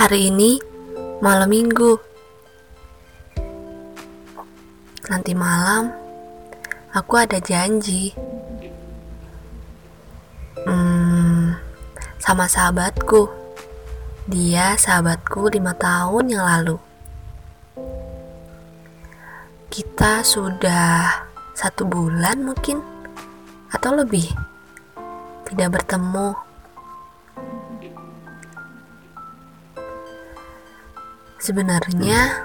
Hari ini malam minggu. Nanti malam aku ada janji. Hmm, sama sahabatku. Dia sahabatku lima tahun yang lalu. Kita sudah satu bulan mungkin atau lebih tidak bertemu. Sebenarnya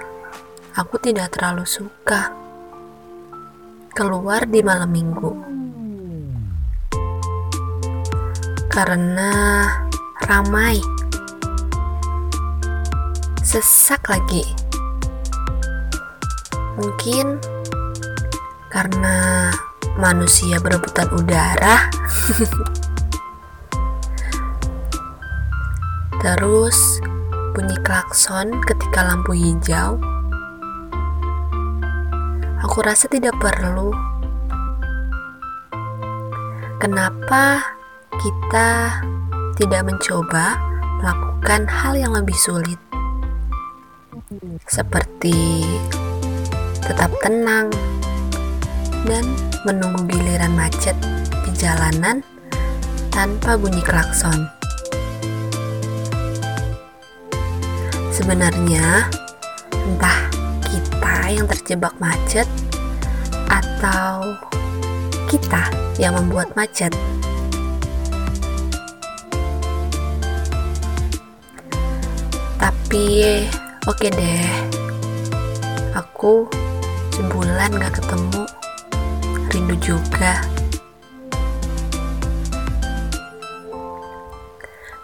aku tidak terlalu suka keluar di malam minggu karena ramai, sesak lagi. Mungkin karena manusia berebutan udara. Terus bunyi klakson ketika lampu hijau. Aku rasa tidak perlu. Kenapa kita tidak mencoba melakukan hal yang lebih sulit? Seperti tetap tenang dan menunggu giliran macet di jalanan tanpa bunyi klakson. Sebenarnya, entah kita yang terjebak macet atau kita yang membuat macet. Tapi oke deh, aku sebulan gak ketemu, rindu juga.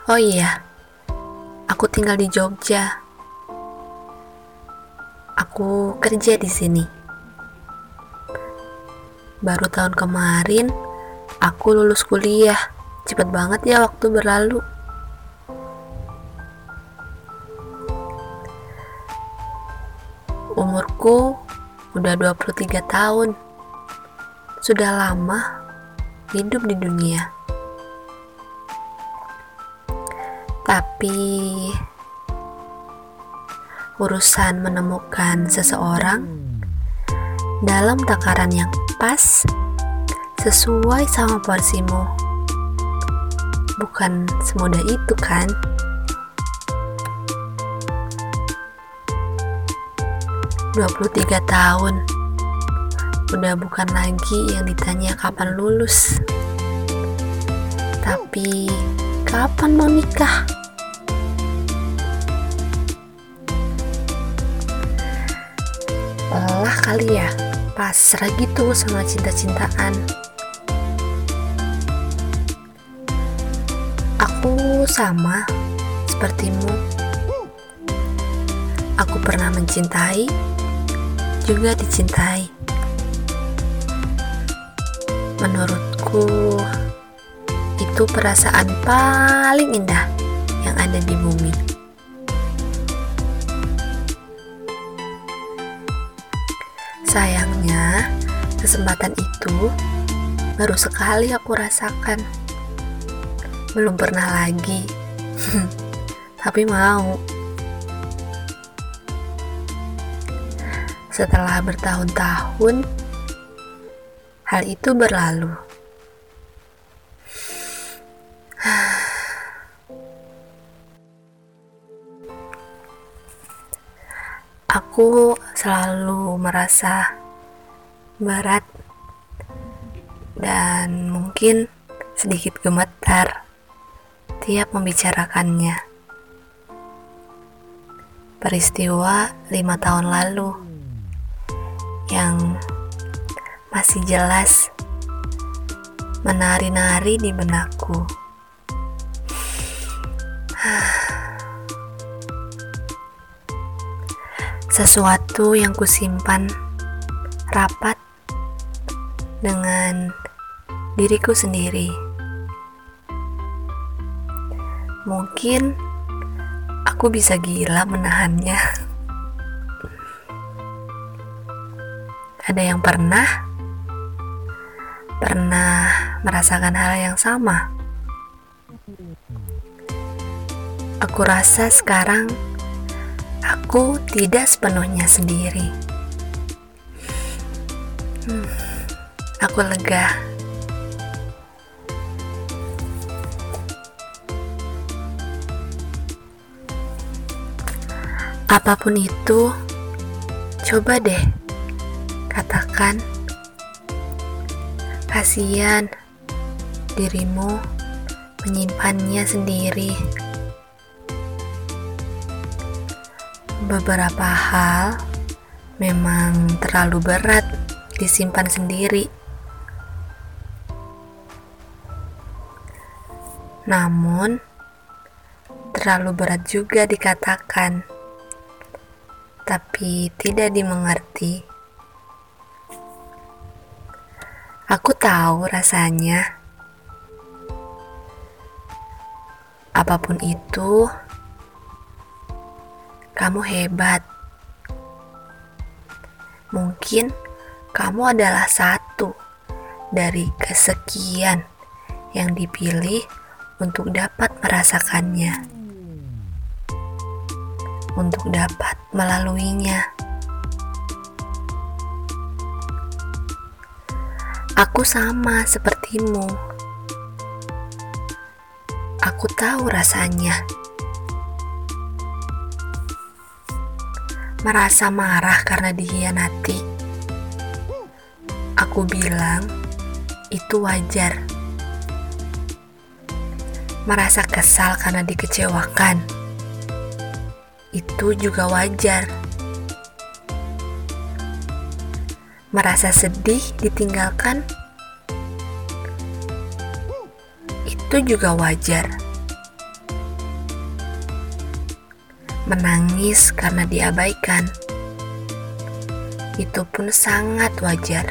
Oh iya, aku tinggal di Jogja. Aku kerja di sini. Baru tahun kemarin aku lulus kuliah. Cepet banget ya waktu berlalu. Umurku udah 23 tahun. Sudah lama hidup di dunia. Tapi urusan menemukan seseorang dalam takaran yang pas sesuai sama porsimu bukan semudah itu kan? 23 tahun Udah bukan lagi yang ditanya kapan lulus Tapi kapan mau nikah? Lelah kali ya Pasrah gitu sama cinta-cintaan Aku sama sepertimu Aku pernah mencintai juga dicintai. Menurutku, itu perasaan paling indah yang ada di bumi. Sayangnya, kesempatan itu baru sekali aku rasakan. Belum pernah lagi, tapi mau. Setelah bertahun-tahun, hal itu berlalu. Aku selalu merasa berat dan mungkin sedikit gemetar tiap membicarakannya. Peristiwa lima tahun lalu yang masih jelas menari-nari di benakku. Sesuatu yang kusimpan rapat dengan diriku sendiri. Mungkin aku bisa gila menahannya. Ada yang pernah pernah merasakan hal yang sama? Aku rasa sekarang aku tidak sepenuhnya sendiri. Hmm, aku lega. Apa pun itu, coba deh katakan, kasihan dirimu menyimpannya sendiri. Beberapa hal memang terlalu berat disimpan sendiri. Namun, terlalu berat juga dikatakan, tapi tidak dimengerti. Aku tahu rasanya Apa pun itu, kamu hebat. Mungkin kamu adalah satu dari kesekian yang dipilih untuk dapat merasakannya, untuk dapat melaluinya. Aku sama sepertimu Aku tahu rasanya. Merasa marah karena dihianati. Aku bilang itu wajar. Merasa kesal karena dikecewakan. Itu juga wajar. Merasa sedih ditinggalkan itu juga wajar. Menangis karena diabaikan. Itu pun sangat wajar.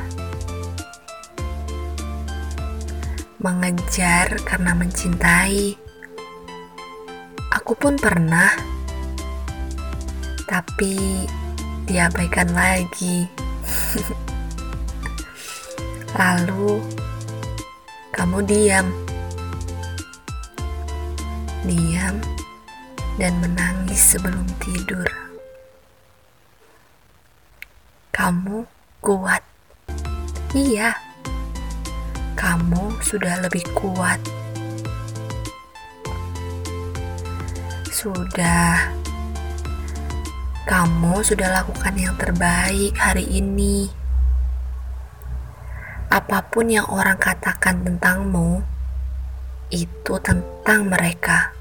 Mengejar karena mencintai, aku pun pernah, tapi diabaikan lagi. Lalu kamu diam. Diam, dan menangis sebelum tidur. Kamu kuat. Iya, kamu sudah lebih kuat. Sudah, kamu sudah lakukan yang terbaik hari ini. Apa pun yang orang katakan tentangmu, itu tentang mereka.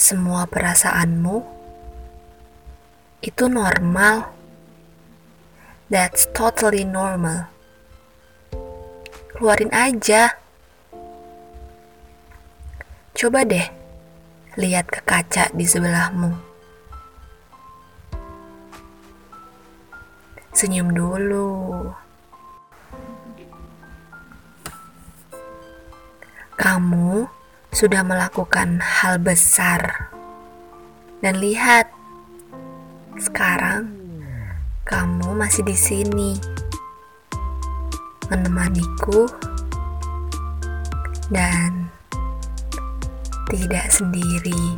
Semua perasaanmu itu normal. That's totally normal. Keluarin aja. Coba deh lihat ke kaca di sebelahmu. Senyum dulu. Kamu sudah melakukan hal besar, dan lihat, sekarang kamu masih di sini, menemaniku, dan tidak sendiri.